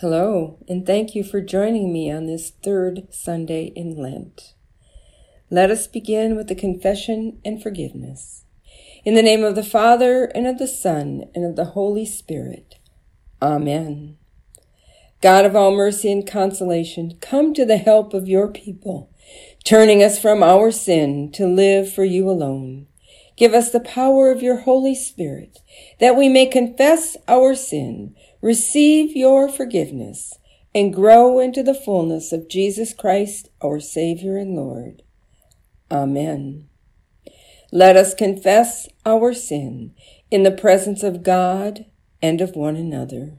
Hello, and thank you for joining me on this third Sunday in Lent. Let us begin with the confession and forgiveness. In the name of the Father, and of the Son, and of the Holy Spirit. Amen. God of all mercy and consolation, come to the help of your people, turning us from our sin to live for you alone. Give us the power of your Holy Spirit, that we may confess our sin receive your forgiveness, and grow into the fullness of Jesus Christ, our Savior and Lord. Amen. Let us confess our sin in the presence of God and of one another.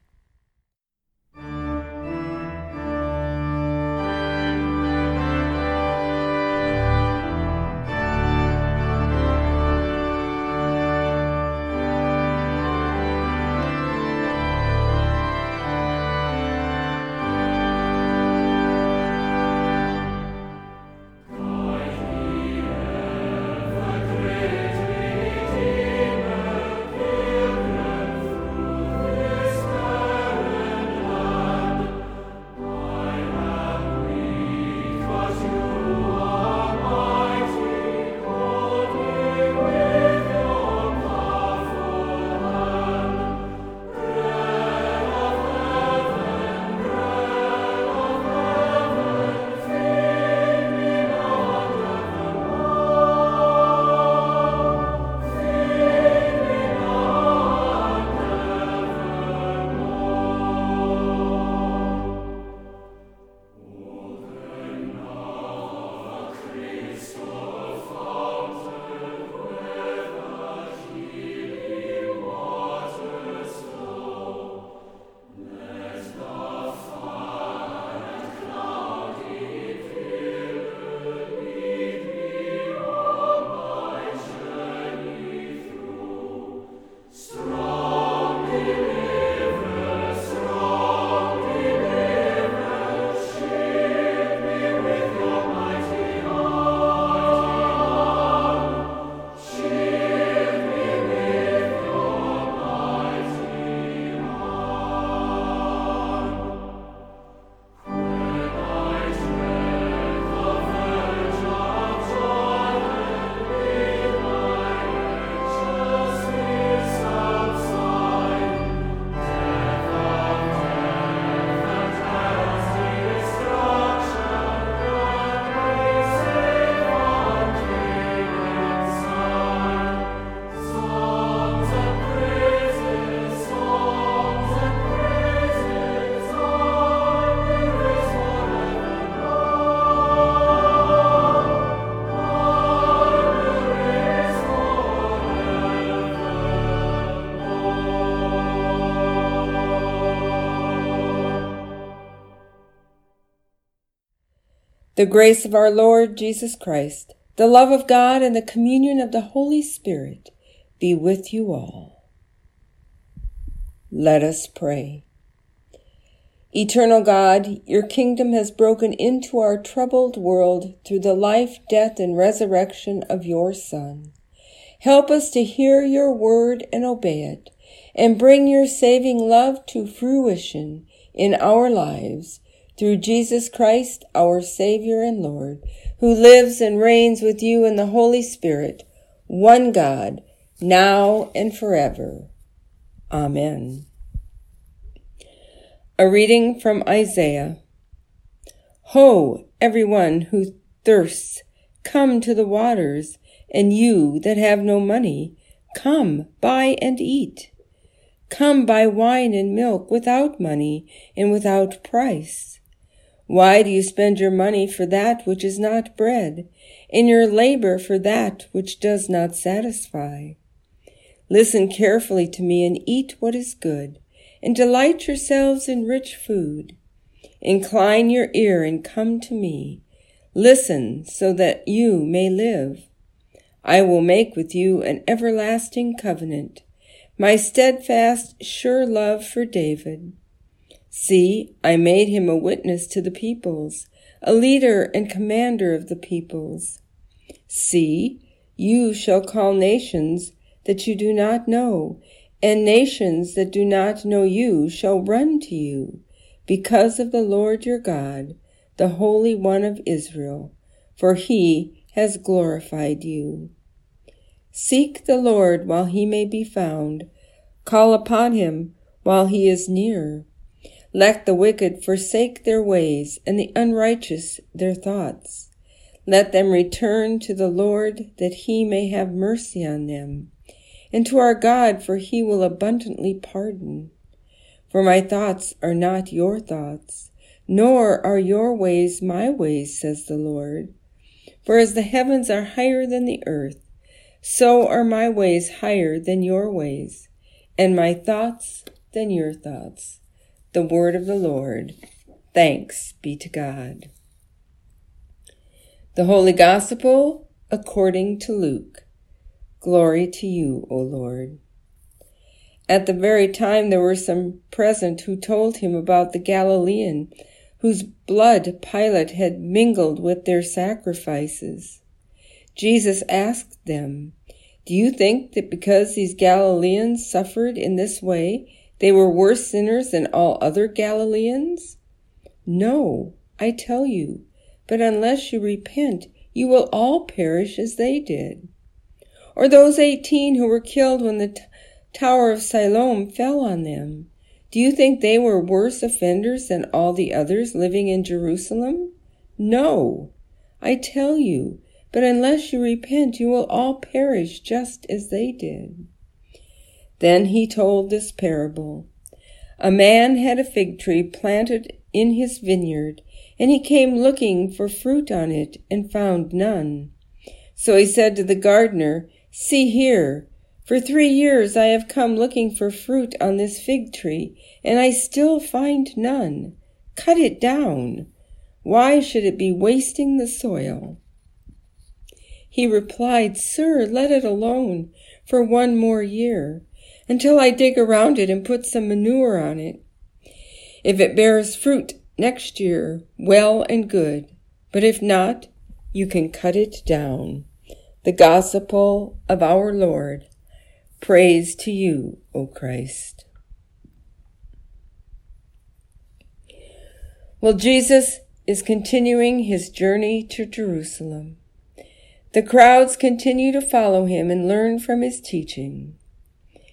The grace of our Lord Jesus Christ, the love of God, and the communion of the Holy Spirit be with you all. Let us pray. Eternal God, your kingdom has broken into our troubled world through the life, death, and resurrection of your Son. Help us to hear your word and obey it, and bring your saving love to fruition in our lives through Jesus Christ, our Savior and Lord, who lives and reigns with you in the Holy Spirit, one God, now and forever. Amen. A reading from Isaiah. Ho, everyone who thirsts, come to the waters, and you that have no money, come, buy and eat. Come buy wine and milk without money and without price. Why do you spend your money for that which is not bread, and your labor for that which does not satisfy? Listen carefully to me and eat what is good, and delight yourselves in rich food. Incline your ear and come to me. Listen so that you may live. I will make with you an everlasting covenant, my steadfast, sure love for David. See, I made him a witness to the peoples, a leader and commander of the peoples. See, you shall call nations that you do not know, and nations that do not know you shall run to you, because of the Lord your God, the Holy One of Israel, for he has glorified you. Seek the Lord while he may be found. Call upon him while he is near. Let the wicked forsake their ways, and the unrighteous their thoughts. Let them return to the Lord, that he may have mercy on them, and to our God, for he will abundantly pardon. For my thoughts are not your thoughts, nor are your ways my ways, says the Lord. For as the heavens are higher than the earth, so are my ways higher than your ways, and my thoughts than your thoughts. The word of the Lord. Thanks be to God. The Holy Gospel according to Luke. Glory to you, O Lord. At the very time there were some present who told him about the Galilean whose blood Pilate had mingled with their sacrifices. Jesus asked them, Do you think that because these Galileans suffered in this way, they were worse sinners than all other Galileans? No, I tell you, but unless you repent, you will all perish as they did. Or those eighteen who were killed when the t- Tower of Siloam fell on them. Do you think they were worse offenders than all the others living in Jerusalem? No, I tell you, but unless you repent, you will all perish just as they did. Then he told this parable. A man had a fig tree planted in his vineyard, and he came looking for fruit on it and found none. So he said to the gardener, See here, for three years I have come looking for fruit on this fig tree, and I still find none. Cut it down. Why should it be wasting the soil? He replied, Sir, let it alone for one more year, until I dig around it and put some manure on it. If it bears fruit next year, well and good, but if not, you can cut it down. The Gospel of our Lord. Praise to you, O Christ. Well, Jesus is continuing his journey to Jerusalem. The crowds continue to follow him and learn from his teaching.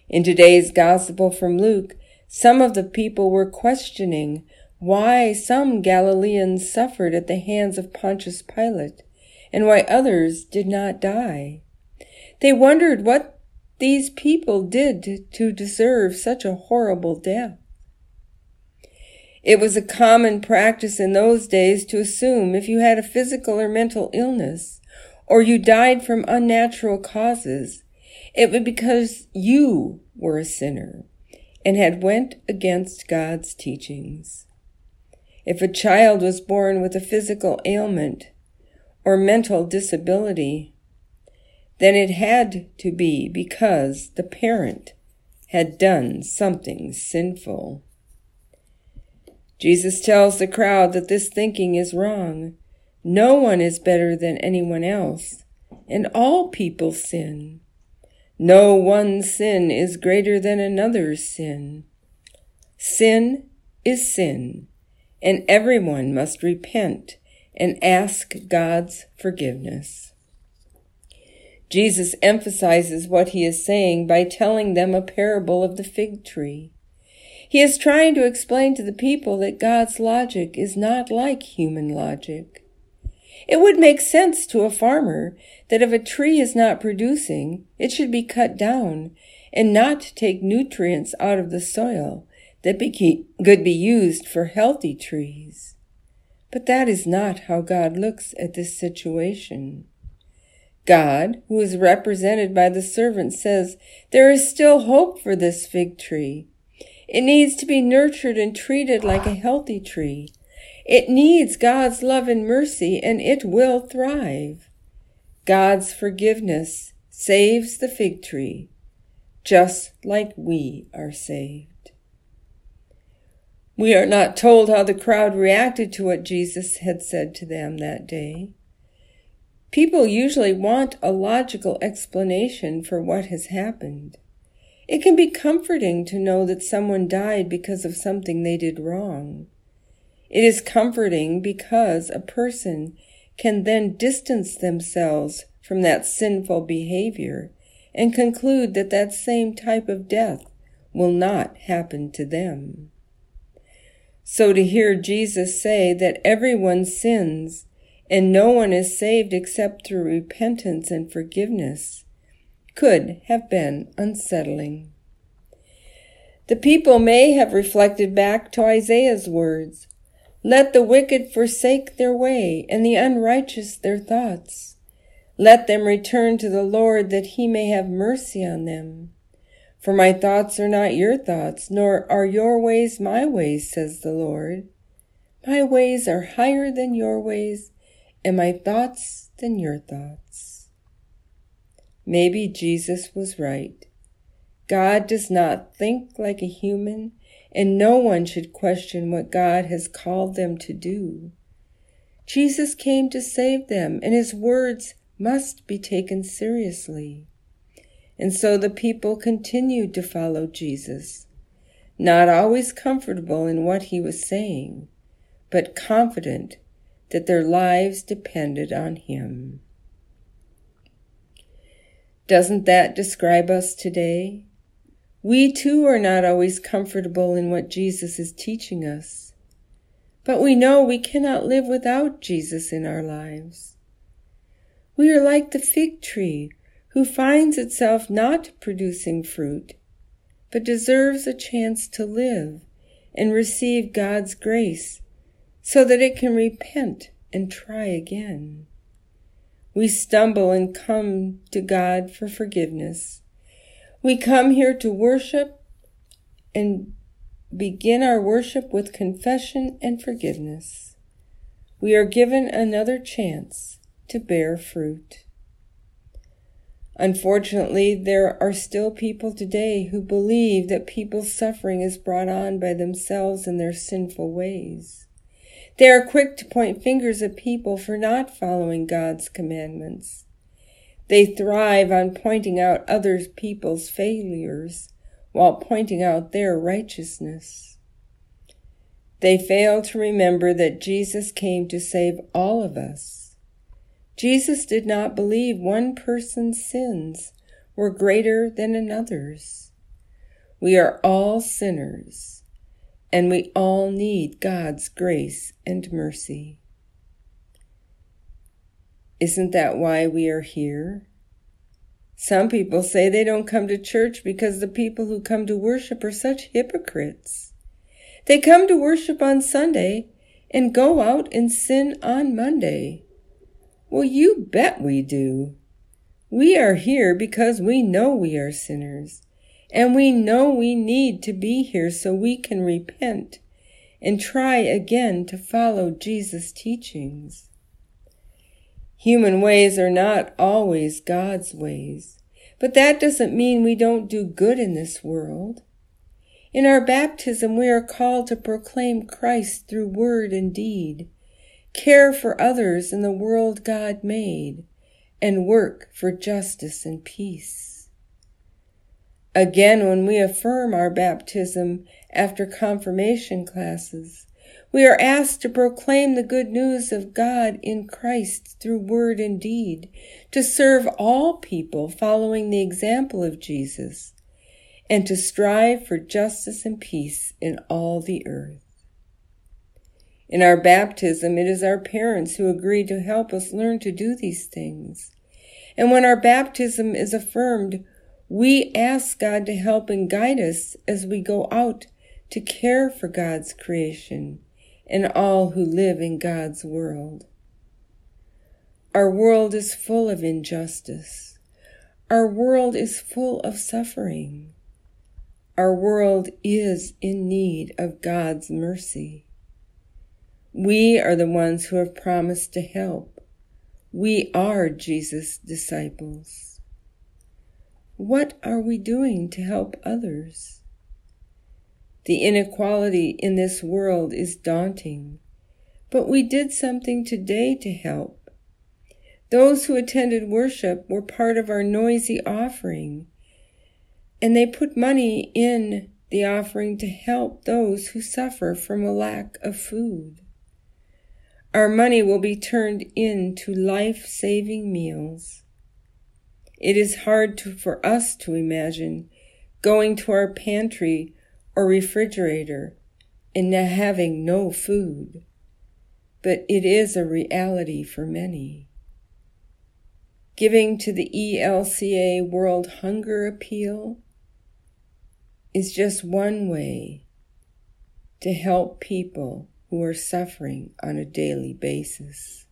In today's Gospel from Luke, some of the people were questioning why some Galileans suffered at the hands of Pontius Pilate and why others did not die. They wondered what these people did to deserve such a horrible death. It was a common practice in those days to assume if you had a physical or mental illness, or you died from unnatural causes, it was because you were a sinner and had went against God's teachings. If a child was born with a physical ailment or mental disability, then it had to be because the parent had done something sinful. Jesus tells the crowd that this thinking is wrong no one is better than anyone else, and all people sin. No one sin is greater than another's sin. Sin is sin, and everyone must repent and ask God's forgiveness. Jesus emphasizes what he is saying by telling them a parable of the fig tree. He is trying to explain to the people that God's logic is not like human logic. It would make sense to a farmer that if a tree is not producing, it should be cut down and not take nutrients out of the soil that could be used for healthy trees. But that is not how God looks at this situation. God, who is represented by the servant, says, There is still hope for this fig tree. It needs to be nurtured and treated like a healthy tree. It needs God's love and mercy, and it will thrive. God's forgiveness saves the fig tree, just like we are saved. We are not told how the crowd reacted to what Jesus had said to them that day. People usually want a logical explanation for what has happened. It can be comforting to know that someone died because of something they did wrong. It is comforting because a person can then distance themselves from that sinful behavior and conclude that that same type of death will not happen to them. So to hear Jesus say that everyone sins and no one is saved except through repentance and forgiveness could have been unsettling. The people may have reflected back to Isaiah's words, Let the wicked forsake their way, and the unrighteous their thoughts. Let them return to the Lord, that he may have mercy on them. For my thoughts are not your thoughts, nor are your ways my ways, says the Lord. My ways are higher than your ways, and my thoughts than your thoughts. Maybe Jesus was right. God does not think like a human, and no one should question what God has called them to do. Jesus came to save them, and his words must be taken seriously. And so the people continued to follow Jesus, not always comfortable in what he was saying, but confident that their lives depended on him. Doesn't that describe us today? We too are not always comfortable in what Jesus is teaching us, but we know we cannot live without Jesus in our lives. We are like the fig tree who finds itself not producing fruit, but deserves a chance to live and receive God's grace so that it can repent and try again. We stumble and come to God for forgiveness. We come here to worship and begin our worship with confession and forgiveness. We are given another chance to bear fruit. Unfortunately, there are still people today who believe that people's suffering is brought on by themselves and their sinful ways. They are quick to point fingers at people for not following God's commandments. They thrive on pointing out other people's failures while pointing out their righteousness. They fail to remember that Jesus came to save all of us. Jesus did not believe one person's sins were greater than another's. We are all sinners and we all need God's grace and mercy. Isn't that why we are here? Some people say they don't come to church because the people who come to worship are such hypocrites. They come to worship on Sunday and go out and sin on Monday. Well, you bet we do. We are here because we know we are sinners and we know we need to be here so we can repent and try again to follow Jesus' teachings. Human ways are not always God's ways, but that doesn't mean we don't do good in this world. In our baptism, we are called to proclaim Christ through word and deed, care for others in the world God made, and work for justice and peace. Again, when we affirm our baptism after confirmation classes, we are asked to proclaim the good news of God in Christ through word and deed, to serve all people following the example of Jesus, and to strive for justice and peace in all the earth. In our baptism, it is our parents who agree to help us learn to do these things. And when our baptism is affirmed, we ask God to help and guide us as we go out to care for God's creation and all who live in God's world. Our world is full of injustice. Our world is full of suffering. Our world is in need of God's mercy. We are the ones who have promised to help. We are Jesus' disciples. What are we doing to help others? The inequality in this world is daunting, but we did something today to help. Those who attended worship were part of our noisy offering, and they put money in the offering to help those who suffer from a lack of food. Our money will be turned into life saving meals. It is hard to, for us to imagine going to our pantry or refrigerator and having no food, but it is a reality for many. Giving to the ELCA World Hunger Appeal is just one way to help people who are suffering on a daily basis.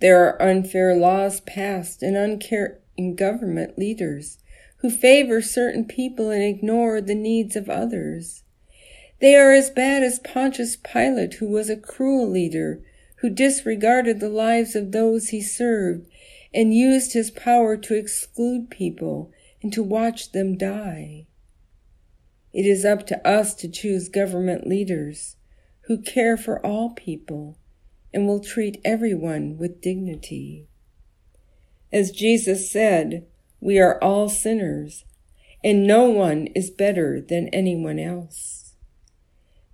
There are unfair laws passed and uncaring government leaders who favor certain people and ignore the needs of others. They are as bad as Pontius Pilate, who was a cruel leader who disregarded the lives of those he served and used his power to exclude people and to watch them die. It is up to us to choose government leaders who care for all people and will treat everyone with dignity. As Jesus said, we are all sinners, and no one is better than anyone else.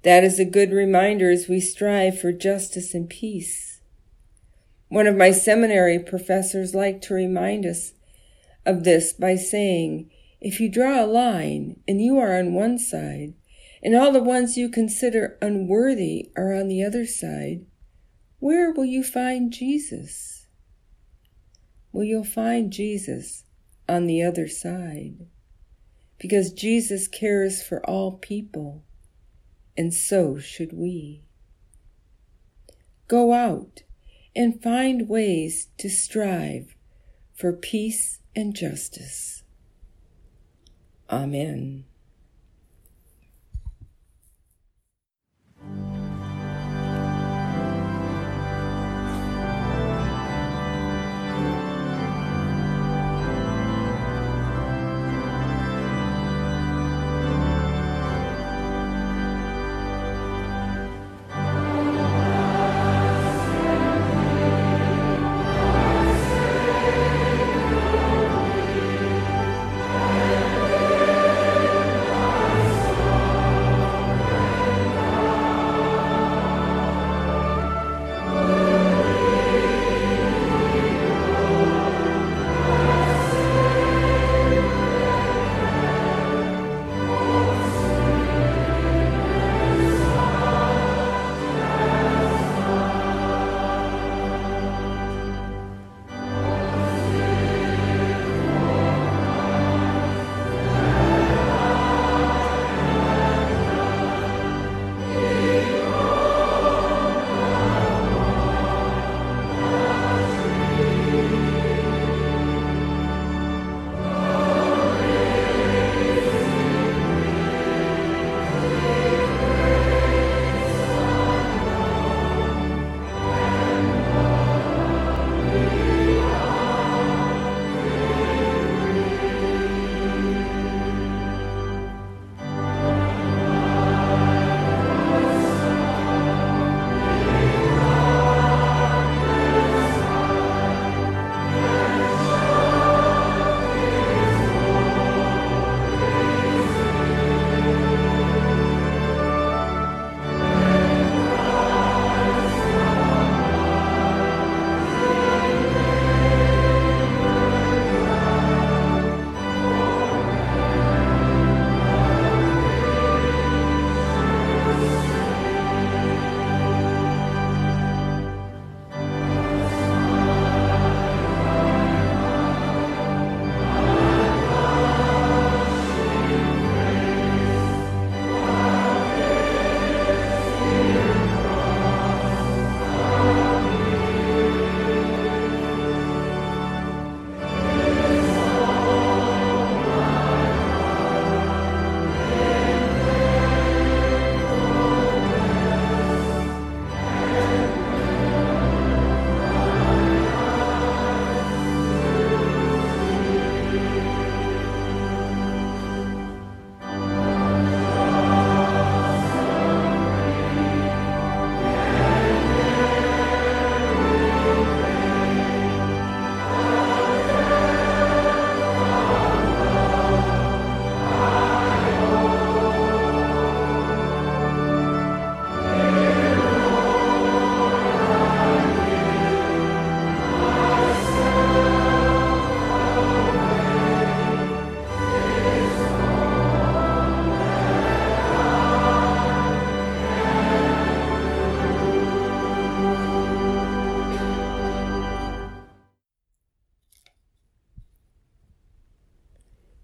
That is a good reminder as we strive for justice and peace. One of my seminary professors liked to remind us of this by saying, if you draw a line and you are on one side, and all the ones you consider unworthy are on the other side, where will you find Jesus? Well, you'll find Jesus on the other side, because Jesus cares for all people, and so should we. Go out and find ways to strive for peace and justice. Amen.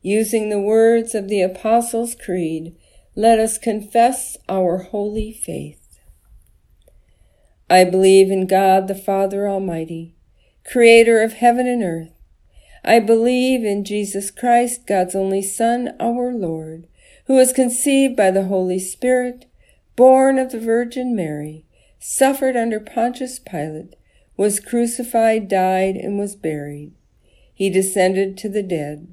Using the words of the Apostles' Creed, let us confess our holy faith. I believe in God the Father Almighty, creator of heaven and earth. I believe in Jesus Christ, God's only Son, our Lord, who was conceived by the Holy Spirit, born of the Virgin Mary, suffered under Pontius Pilate, was crucified, died, and was buried. He descended to the dead.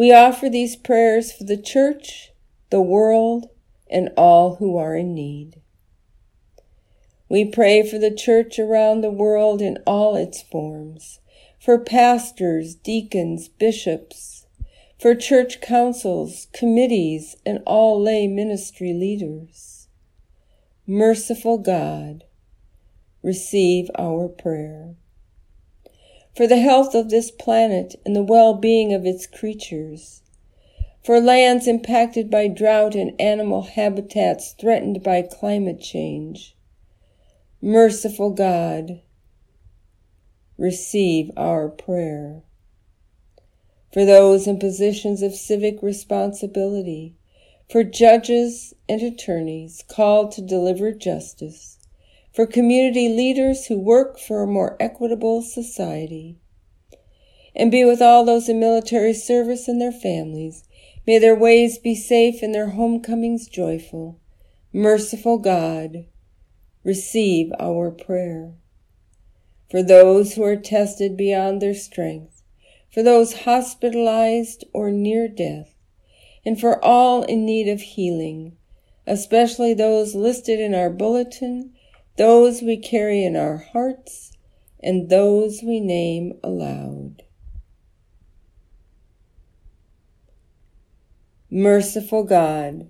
we offer these prayers for the church, the world, and all who are in need. We pray for the church around the world in all its forms, for pastors, deacons, bishops, for church councils, committees, and all lay ministry leaders. Merciful God, receive our prayer. For the health of this planet and the well-being of its creatures. For lands impacted by drought and animal habitats threatened by climate change. Merciful God, receive our prayer for those in positions of civic responsibility, for judges and attorneys called to deliver justice, for community leaders who work for a more equitable society. And be with all those in military service and their families. May their ways be safe and their homecomings joyful. Merciful God, receive our prayer. For those who are tested beyond their strength, for those hospitalized or near death, and for all in need of healing, especially those listed in our bulletin, those we carry in our hearts, and those we name aloud. Merciful God,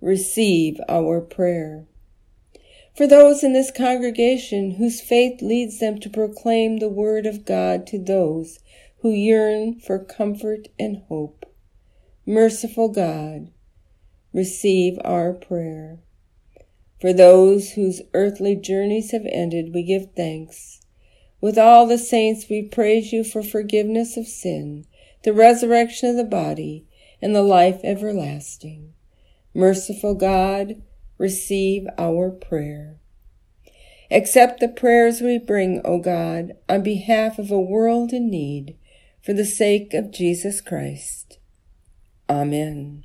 receive our prayer. For those in this congregation whose faith leads them to proclaim the word of God to those who yearn for comfort and hope. Merciful God, receive our prayer. For those whose earthly journeys have ended, we give thanks. With all the saints, we praise you for forgiveness of sin, the resurrection of the body, and the life everlasting. Merciful God, receive our prayer. Accept the prayers we bring, O God, on behalf of a world in need for the sake of Jesus Christ. Amen.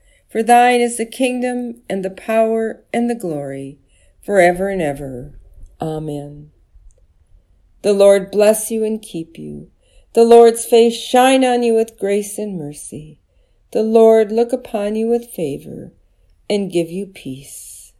For thine is the kingdom and the power and the glory forever and ever. Amen. The Lord bless you and keep you. The Lord's face shine on you with grace and mercy. The Lord look upon you with favor and give you peace.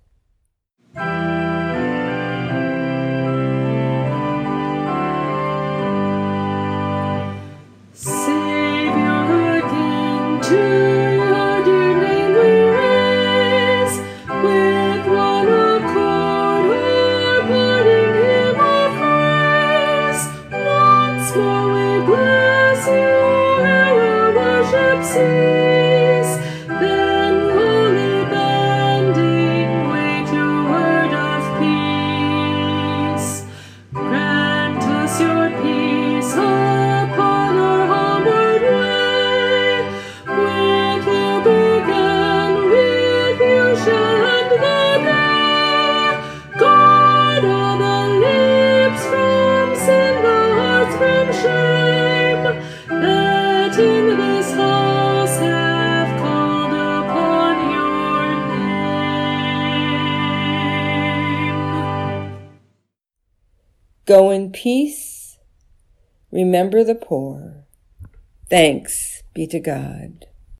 Remember the poor. Thanks be to God.